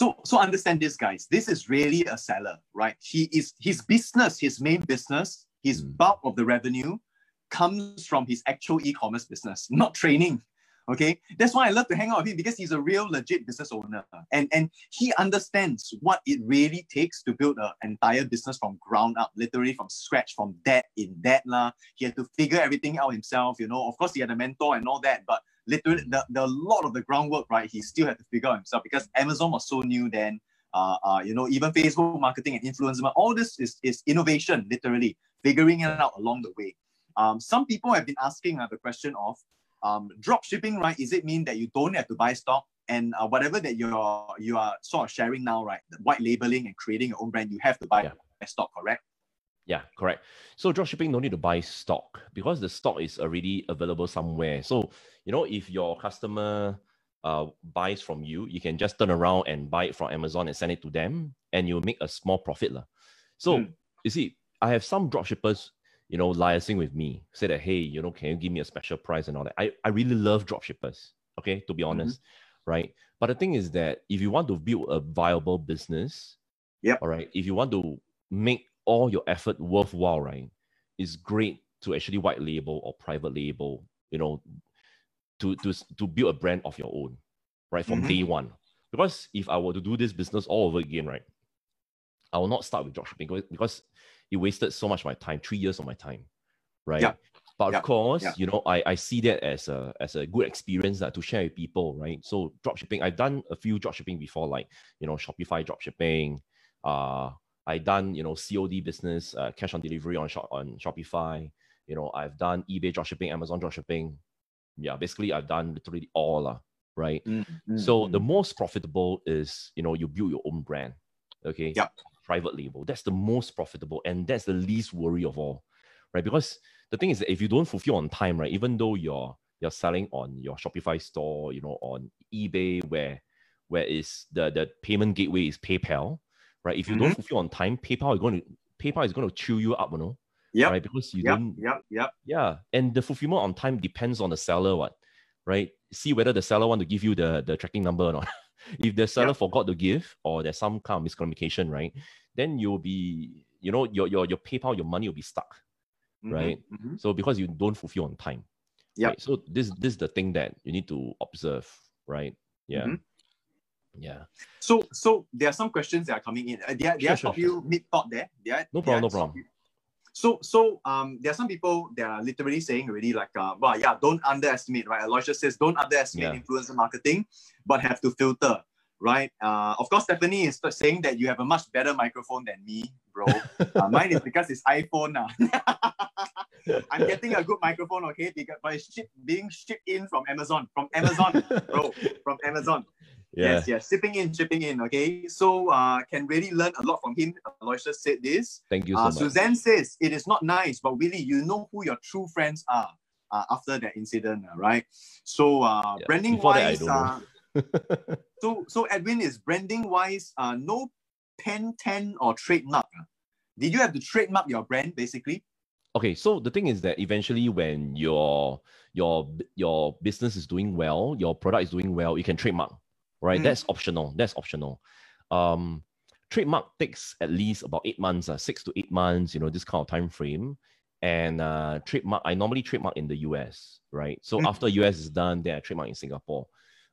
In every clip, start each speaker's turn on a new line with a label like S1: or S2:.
S1: So, so understand this, guys. This is really a seller, right? He is his business, his main business, his mm. bulk of the revenue comes from his actual e-commerce business, not training. Okay, that's why I love to hang out with him because he's a real legit business owner, and and he understands what it really takes to build an entire business from ground up, literally from scratch, from that in that lah. He had to figure everything out himself. You know, of course he had a mentor and all that, but literally the, the lot of the groundwork, right? He still had to figure out himself because Amazon was so new then. Uh, uh, you know, even Facebook marketing and influencer, all this is is innovation, literally figuring it out along the way. Um, some people have been asking uh, the question of um, drop shipping, right? Is it mean that you don't have to buy stock and uh, whatever that you're you are sort of sharing now, right? The white labeling and creating your own brand, you have to buy yeah. stock, correct?
S2: Yeah, correct. So dropshipping no need to buy stock because the stock is already available somewhere. So you know if your customer uh, buys from you, you can just turn around and buy it from Amazon and send it to them, and you make a small profit, lah. So mm. you see, I have some dropshippers you know, liaising with me, say that, hey, you know, can you give me a special price and all that? I, I really love dropshippers, okay, to be honest, mm-hmm. right? But the thing is that if you want to build a viable business,
S1: yeah,
S2: all right, if you want to make all your effort worthwhile, right, it's great to actually white label or private label, you know, to to to build a brand of your own, right, from mm-hmm. day one. Because if I were to do this business all over again, right, I will not start with dropshipping because it wasted so much of my time, three years of my time, right?
S1: Yeah.
S2: But
S1: yeah.
S2: of course, yeah. you know, I, I see that as a as a good experience uh, to share with people, right? So dropshipping, I've done a few dropshipping before, like you know, Shopify dropshipping. Uh, I done you know COD business, uh, cash on delivery on shop on Shopify. You know, I've done eBay dropshipping, Amazon dropshipping. Yeah, basically, I've done literally all, uh, right? Mm-hmm. So the most profitable is you know you build your own brand. Okay.
S1: Yeah
S2: private label. That's the most profitable and that's the least worry of all, right? Because the thing is that if you don't fulfill on time, right, even though you're you're selling on your Shopify store, you know, on eBay, where where is the the payment gateway is PayPal, right? If you mm-hmm. don't fulfill on time, PayPal is going to PayPal is going to chew you up, you know.
S1: Yeah.
S2: Right. Because you
S1: yep,
S2: don't.
S1: Yeah. Yeah.
S2: Yeah. And the fulfillment on time depends on the seller. What, right? See whether the seller want to give you the the tracking number or not. if the seller yep. forgot to give or there's some kind of miscommunication, right? then you'll be, you know, your your your PayPal, your money will be stuck, mm-hmm, right? Mm-hmm. So because you don't fulfill on time.
S1: Yeah.
S2: Right? So this this is the thing that you need to observe, right? Yeah. Yeah.
S1: So so there are some questions that are coming in. Uh, did I, did sure, I stop sure, you mid thought there? Did I,
S2: no problem. No problem.
S1: So so um there are some people that are literally saying already like uh well yeah don't underestimate right. Aloysius says don't underestimate yeah. influencer marketing, but have to filter right? Uh, of course, Stephanie is saying that you have a much better microphone than me, bro. Uh, mine is because it's iPhone. Uh. I'm getting a good microphone, okay? Because, but it's ship, being shipped in from Amazon. From Amazon, bro. From Amazon. Yeah. Yes, yes. Shipping in, shipping in, okay? So uh, can really learn a lot from him. Aloysius said this.
S2: Thank you so
S1: uh,
S2: much.
S1: Suzanne says, it is not nice, but really, you know who your true friends are uh, after that incident, uh, right? So uh, yeah. branding Before wise, uh, so so Edwin is branding wise, uh, no patent or trademark. Uh. Did you have to trademark your brand basically?
S2: Okay, so the thing is that eventually when your your your business is doing well, your product is doing well, you can trademark, right? Mm. That's optional. That's optional. Um, trademark takes at least about eight months, uh, six to eight months, you know, this kind of time frame. And uh, trademark, I normally trademark in the US, right? So mm. after US is done, then I trademark in Singapore.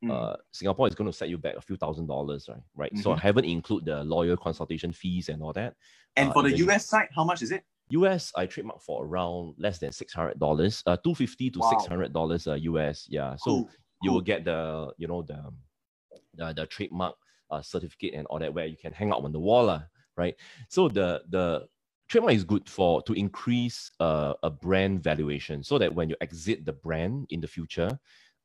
S2: Mm. Uh, Singapore is going to set you back a few thousand dollars, right? Right. Mm-hmm. So I haven't include the lawyer consultation fees and all that.
S1: And uh, for the US side, how much is it?
S2: US, I trademark for around less than six hundred dollars, uh, two fifty to wow. six hundred dollars, uh, US. Yeah. So cool. you will get the, you know, the, the, the trademark uh, certificate and all that where you can hang out on the wall, uh, right? So the the trademark is good for to increase uh, a brand valuation so that when you exit the brand in the future,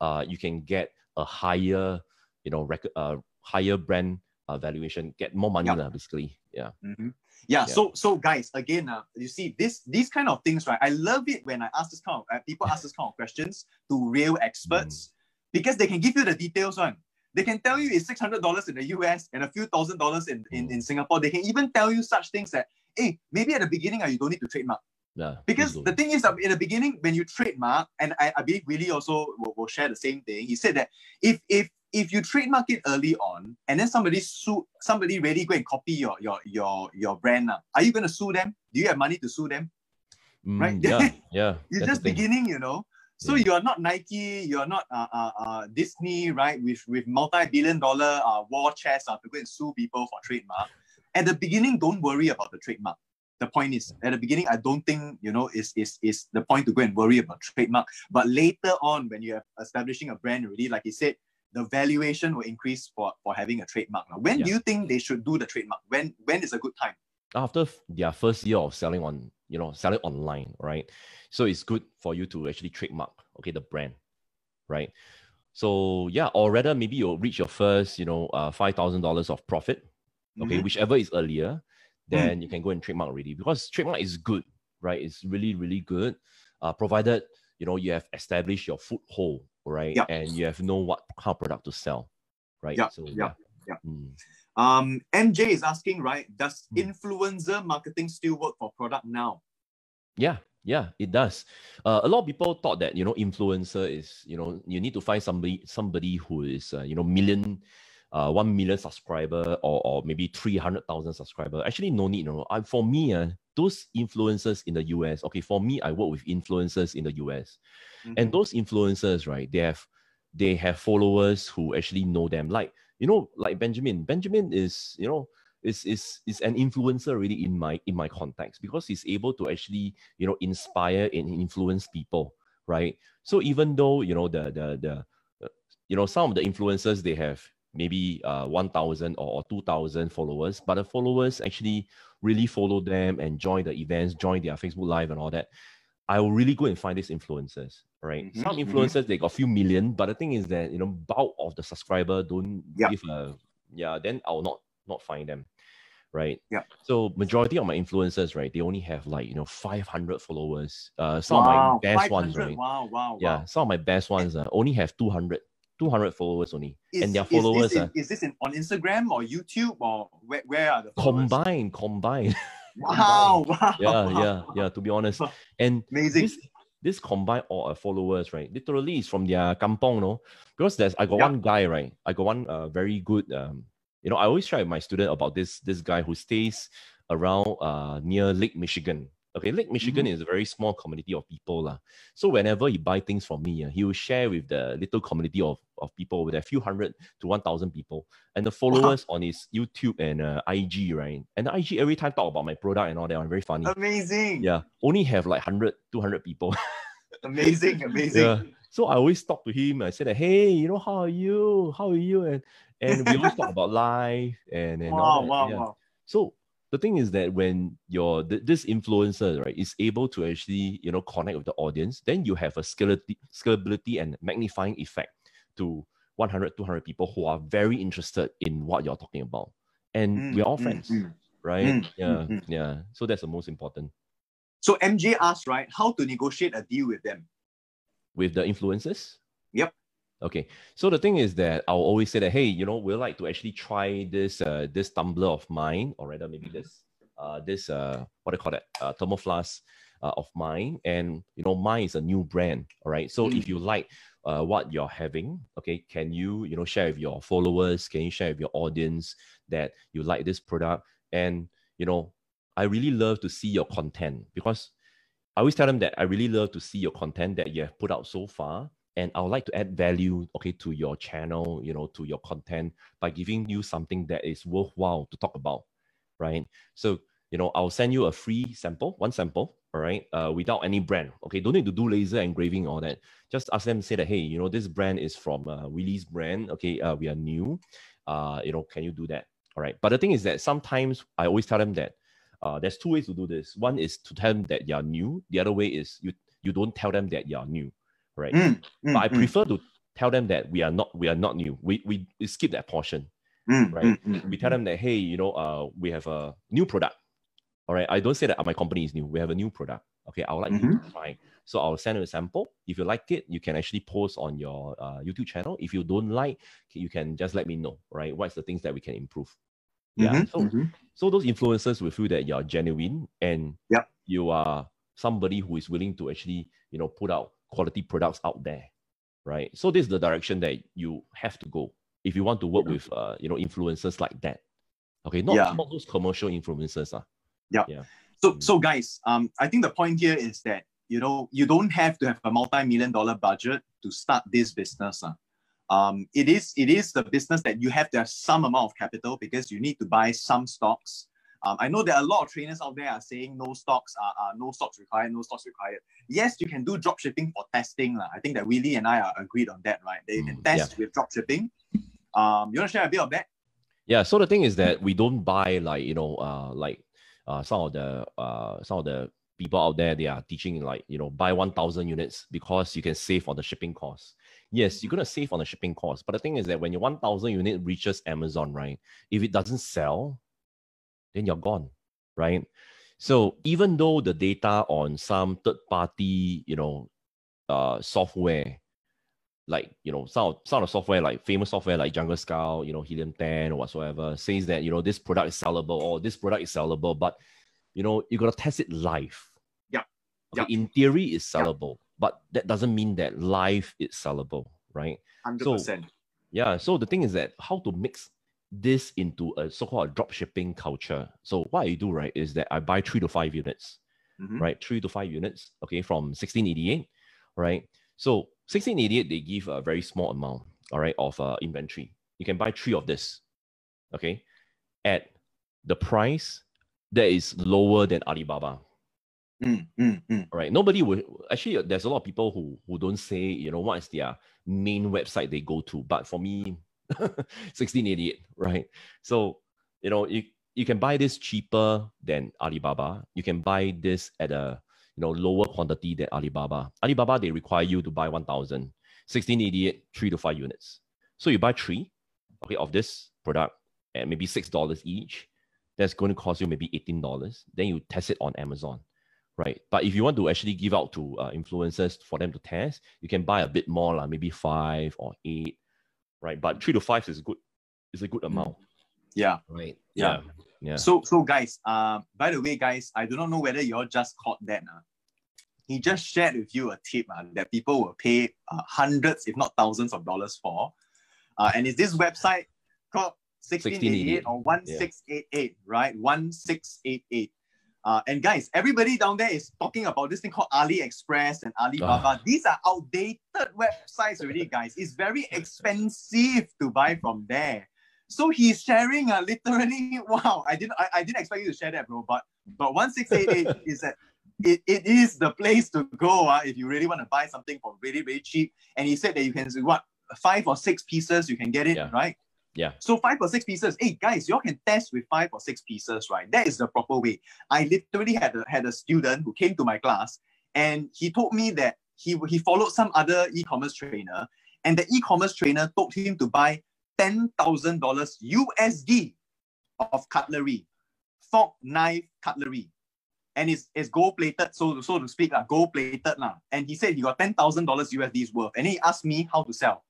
S2: uh, you can get a higher, you know, record, uh, higher brand uh, valuation, get more money, yep. basically. Yeah.
S1: Mm-hmm. Yeah, yeah, So, so guys, again, uh, you see this these kind of things, right? I love it when I ask this kind of uh, people ask this kind of questions to real experts mm. because they can give you the details. One, they can tell you it's six hundred dollars in the US and a few thousand dollars in, in in Singapore. They can even tell you such things that, hey, maybe at the beginning uh, you don't need to trademark.
S2: Yeah,
S1: because the thing is in the beginning, when you trademark, and I, I believe Willie also will, will share the same thing, he said that if if if you trademark it early on and then somebody sue somebody really go and copy your your your your brand now, are you going to sue them? Do you have money to sue them?
S2: Mm,
S1: right?
S2: Yeah, yeah.
S1: You're just beginning, you know. So you are not Nike, you are not uh, uh, uh, Disney, right? With with multi-billion dollar uh, war chest uh, to go and sue people for trademark. At the beginning, don't worry about the trademark. The point is, at the beginning, I don't think you know is is is the point to go and worry about trademark. But later on, when you are establishing a brand already, like you said, the valuation will increase for, for having a trademark. Now, when yeah. do you think they should do the trademark? When when is a good time?
S2: After their first year of selling on, you know, selling online, right? So it's good for you to actually trademark, okay, the brand, right? So yeah, or rather maybe you'll reach your first, you know, uh, five thousand dollars of profit, okay, mm-hmm. whichever is earlier, then mm. you can go and trademark already because trademark is good, right? It's really really good, uh, provided you know you have established your foothold right? Yep. And you have know what kind of product to sell, right?
S1: Yeah. So yeah. yeah. Mm. Um, MJ is asking, right? Does mm. influencer marketing still work for product now?
S2: Yeah, yeah, it does. Uh, a lot of people thought that you know influencer is you know you need to find somebody somebody who is uh, you know million uh, 1 million subscriber or, or maybe 300,000 subscriber. Actually, no need. No. I, for me, uh, those influencers in the US, okay, for me, I work with influencers in the US. Mm-hmm. And those influencers, right, they have they have followers who actually know them. Like, you know, like Benjamin. Benjamin is, you know, is is is an influencer really in my in my context because he's able to actually, you know, inspire and influence people, right? So even though, you know, the the the you know, some of the influencers they have maybe uh, 1,000 or 2,000 followers, but the followers actually really follow them and join the events, join their Facebook Live and all that. I will really go and find these influencers, right? Mm-hmm, Some mm-hmm. influencers, mm-hmm. they got a few million, but the thing is that, you know, bulk of the subscriber don't yep. give a, yeah, then I'll not, not find them, right?
S1: Yeah.
S2: So majority of my influencers, right, they only have like, you know, 500 followers. Uh, some wow, of my best ones, right?
S1: Wow, wow,
S2: Yeah,
S1: wow.
S2: some of my best ones uh, only have 200 200 followers only. Is, and their followers
S1: is this, in, is this in, on Instagram or YouTube or where, where are the followers?
S2: Combined, combined.
S1: Wow, wow.
S2: Yeah, yeah, yeah, to be honest. And
S1: amazing.
S2: This, this combined all uh, followers, right? Literally is from their kampong, no? Because there's I got one guy, right? I got one uh, very good um, you know, I always try my student about this this guy who stays around uh near Lake Michigan. Okay, Lake Michigan mm-hmm. is a very small community of people. La. So whenever he buy things from me, uh, he will share with the little community of, of people with a few hundred to 1,000 people. And the followers on his YouTube and uh, IG, right? And the IG every time talk about my product and all that. I'm very funny.
S1: Amazing.
S2: Yeah, only have like 100, 200 people.
S1: amazing, amazing. Yeah.
S2: So I always talk to him. I said, hey, you know, how are you? How are you? And and we always talk about life and, and
S1: wow,
S2: all that.
S1: wow,
S2: yeah.
S1: wow.
S2: So the thing is that when your this influencer right is able to actually you know connect with the audience then you have a scalability, scalability and magnifying effect to 100 200 people who are very interested in what you're talking about. And mm, we're all mm, friends mm, right? Mm, yeah mm, mm. yeah. So that's the most important.
S1: So mj asked right how to negotiate a deal with them?
S2: With the influencers?
S1: Yep
S2: Okay, so the thing is that I'll always say that hey, you know, we'd like to actually try this uh, this tumbler of mine, or rather maybe this uh, this uh, what do you call that uh, thermoflask uh, of mine, and you know, mine is a new brand. All right, so mm. if you like uh, what you're having, okay, can you you know share with your followers? Can you share with your audience that you like this product? And you know, I really love to see your content because I always tell them that I really love to see your content that you have put out so far and I would like to add value, okay, to your channel, you know, to your content by giving you something that is worthwhile to talk about, right? So, you know, I'll send you a free sample, one sample, all right, uh, without any brand, okay? Don't need to do laser engraving all that. Just ask them, say that, hey, you know, this brand is from uh, Willie's brand, okay? Uh, we are new, uh, you know, can you do that? All right. But the thing is that sometimes I always tell them that uh, there's two ways to do this. One is to tell them that you're new. The other way is you you don't tell them that you're new right? Mm, mm, but I mm. prefer to tell them that we are not we are not new. We we, we skip that portion,
S1: mm,
S2: right?
S1: Mm,
S2: we tell them that hey, you know, uh, we have a new product. All right, I don't say that my company is new. We have a new product. Okay, I would like mm-hmm. you to try. So I'll send you a sample. If you like it, you can actually post on your uh, YouTube channel. If you don't like, you can just let me know. Right? What's the things that we can improve? Yeah.
S1: Mm-hmm,
S2: so, mm-hmm. so those influencers will feel that you're genuine and
S1: yep.
S2: you are somebody who is willing to actually, you know, put out quality products out there, right? So this is the direction that you have to go, if you want to work with uh, you know influencers like that. Okay, not,
S1: Yeah.
S2: not those commercial influencers. Uh.
S1: Yeah.
S2: Yeah.
S1: So,
S2: Mm.
S1: so guys, um, I think the point here is that you know you don't have to have a multi-million dollar budget to start this business. Uh. Um, it is it is the business that you have to have some amount of capital because you need to buy some stocks. Um, I know there are a lot of trainers out there are saying no stocks are, are no stocks required, no stocks required. Yes, you can do drop shipping for testing. lah. I think that Willie and I are agreed on that, right? That you can
S2: Mm,
S1: test with drop shipping. Um, you want to share a bit of that?
S2: Yeah. So the thing is that we don't buy like you know uh like uh some of the uh some of the people out there they are teaching like you know buy one thousand units because you can save on the shipping cost. Yes, you're gonna save on the shipping cost, but the thing is that when your one thousand unit reaches Amazon, right? If it doesn't sell, then you're gone, right? So even though the data on some third party, you know, uh software like you know some of, some of software like famous software like Jungle Scout, you know Helium 10 or whatsoever says that you know this product is sellable or this product is sellable, but you know you gotta test it live.
S1: Yeah.
S2: Okay,
S1: Yeah.
S2: in theory it's
S1: Yeah.
S2: sellable, but that doesn't mean that live is sellable, right?
S1: Hundred
S2: So-
S1: percent.
S2: Yeah. So the thing is that how to mix this into a so-called drop shipping culture. So what I do right is that I buy three to five units
S1: Mhm.
S2: right? Three to five units, okay, from 1688, right? So 1688, they give a very small amount, all right, of uh, inventory. You can buy three of this, okay, at the price that is lower than Alibaba,
S1: Mm, mm, mm.
S2: all right? Nobody will, actually, there's a lot of people who, who don't say, you know, what is their main website they go to. But for me, 1688, right? So, you know, you, you can buy this cheaper than Alibaba. You can buy this at a you know lower quantity than Alibaba. Alibaba they require you to buy 1,000. 1688, three to five units. So you buy three, okay, of this product at maybe six dollars each. That's going to cost you maybe eighteen dollars. Then you test it on Amazon, right? But if you want to actually give out to uh, influencers for them to test, you can buy a bit more, like maybe five or eight, right? But three to five is a good. Is a good amount,
S1: Yeah.
S2: right?
S1: Yeah.
S2: yeah.
S1: So, so guys, uh, by the way, guys, I do not know whether you all just caught that. Uh. He just shared with you a tip uh, that people will pay uh, hundreds, if not thousands of dollars for. Uh, and it's this website called 1688 or 1688, right? 1688. Uh, and guys, everybody down there is talking about this thing called AliExpress and Alibaba. These are outdated websites already, guys. It's very expensive to buy from there. So he's sharing uh, literally, wow, I didn't I, I didn't expect you to share that, bro. But but 1688 is that it, it is the place to go uh, if you really want to buy something for really, really cheap. And he said that you can what five or six pieces, you can get it,
S2: Yeah.
S1: right?
S2: Yeah.
S1: So five or six pieces. Hey guys, y'all can test with five or six pieces, right? That is the proper way. I literally had a, had a student who came to my class and he told me that he he followed some other e-commerce trainer and the e-commerce trainer told him to buy ten thousand dollars USD of cutlery, fork, knife, cutlery, and it's, it's gold plated, so so to speak, lah, gold plated lah. And he said he got ten thousand dollars USD's worth, and he asked me how to sell.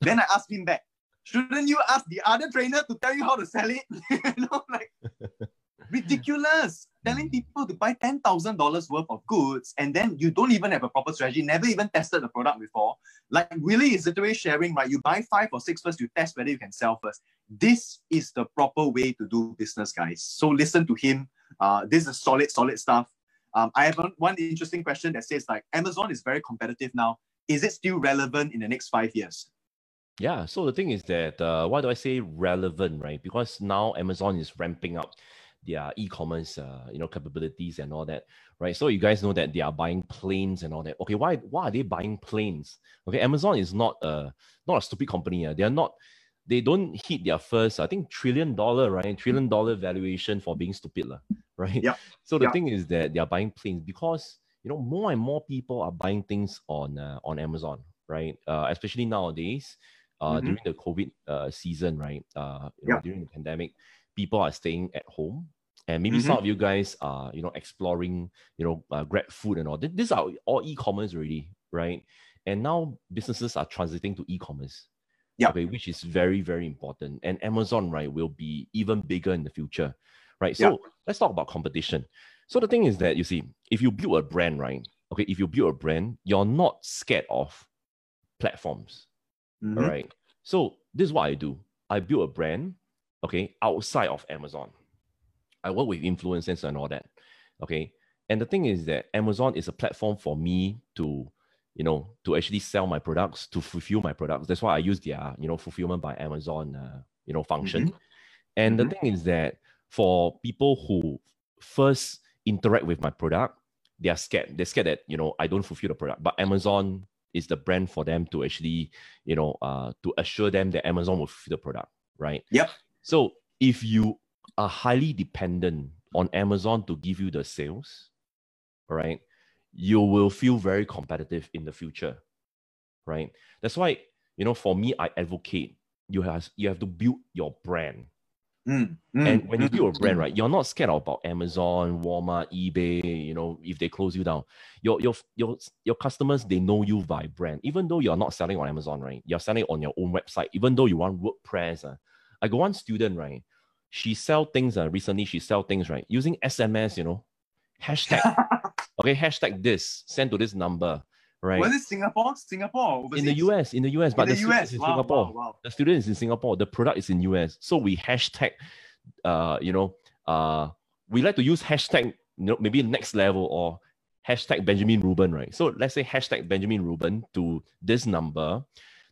S1: Then I asked him back, shouldn't you ask the other trainer to tell you how to sell it? you know, like ridiculous. Telling people to buy ten thousand dollars worth of goods, and then you don't even have a proper strategy, never even tested the product before. Like really is literally sharing, right? You buy five or six first, you test whether you can sell first. This is the proper way to do business, guys. So listen to him. Uh, this is solid, solid stuff. Um, I have one, one interesting question that says like Amazon is very competitive now. Is it still relevant in the next five years?
S2: Yeah, so the thing is that uh, why do I say relevant, right? Because now Amazon is ramping up their e-commerce, uh, you know, capabilities and all that, right? So you guys know that they are buying planes and all that. Okay, why why are they buying planes? Okay, Amazon is not a not a stupid company. Uh. They are not. They don't hit their first, I think, trillion dollar, right? Trillion dollar valuation for being stupid, lah, right?
S1: Yeah.
S2: So the
S1: Yeah.
S2: thing is that they are buying planes because you know more and more people are buying things on uh, on Amazon, right? Uh, especially nowadays, uh,
S1: Mhm.
S2: during the COVID uh, season, right? Uh, know, during the pandemic, people are staying at home, and maybe some of you guys are, you know, exploring, you know, uh, Grab food and all. Th- These are all e-commerce already, right? And now businesses are transiting to e-commerce.
S1: Yeah.
S2: Okay, which is very very important. And Amazon, right, will be even bigger in the future, right? So let's talk about competition. So the thing is that you see, if you build a brand, right? Okay, if you build a brand, you're not scared of platforms.
S1: Mhm.
S2: All right. So this is what I do. I build a brand, okay, outside of Amazon. I work with influencers and all that. Okay. And the thing is that Amazon is a platform for me to, you know, to actually sell my products, to fulfill my products. That's why I use their, you know, fulfillment by Amazon, uh, you know, function. Mm-hmm. And mm-hmm. the thing is that for people who first interact with my product, they are scared. They're scared that, you know, I don't fulfill the product. But Amazon is the brand for them to actually, you know, uh, to assure them that Amazon will fulfill the product, right?
S1: Yep.
S2: So if you are highly dependent on Amazon to give you the sales, right? You will feel very competitive in the future, right? That's why, you know, for me, I advocate you have you have to build your brand.
S1: Mm, mm,
S2: and when you
S1: mm,
S2: build a brand,
S1: mm.
S2: right, you're not scared about Amazon, Walmart, eBay, you know, if they close you down. Your your your your customers, they know you by brand. Even though you're not selling on Amazon, right? You're selling on your own website, even though you want WordPress. Uh, I got one student, right? She sell things uh, recently, she sell things, right? Using SMS, you know, hashtag. okay, hashtag this, send to this number right?
S1: Was it Singapore? Singapore?
S2: In the US, in the US, but
S1: the,
S2: the
S1: US,
S2: in
S1: wow,
S2: Singapore.
S1: Wow, wow.
S2: The student is in Singapore. The product is in US. So we hashtag, uh, you know, uh, we like to use hashtag, you know, maybe next level or hashtag Benjamin Rubin, right? So let's say hashtag Benjamin Rubin to this number.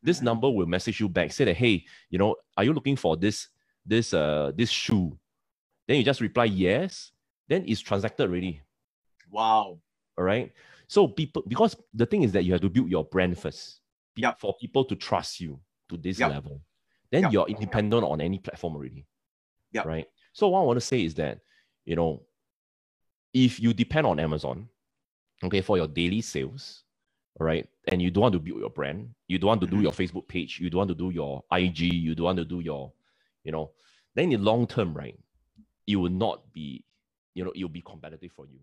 S2: This
S1: Mhm.
S2: number will message you back, say that, hey, you know, are you looking for this, this, uh, this shoe? Then you just reply yes. Then it's transacted already.
S1: Wow.
S2: All right. So people, because the thing is that you have to build your brand first.
S1: Yep.
S2: For people to trust you to this
S1: Yep.
S2: level, then
S1: Yep.
S2: you're independent on any platform already.
S1: Yep.
S2: Right. So what I want to say is that you know, if you depend on Amazon, okay, for your daily sales, all right, and you don't want to build your brand, you don't want to do
S1: Mhm.
S2: your Facebook page, you don't want to do your IG, you don't want to do your, you know, then in the long term, right, it will not be, you know, it will be competitive for you.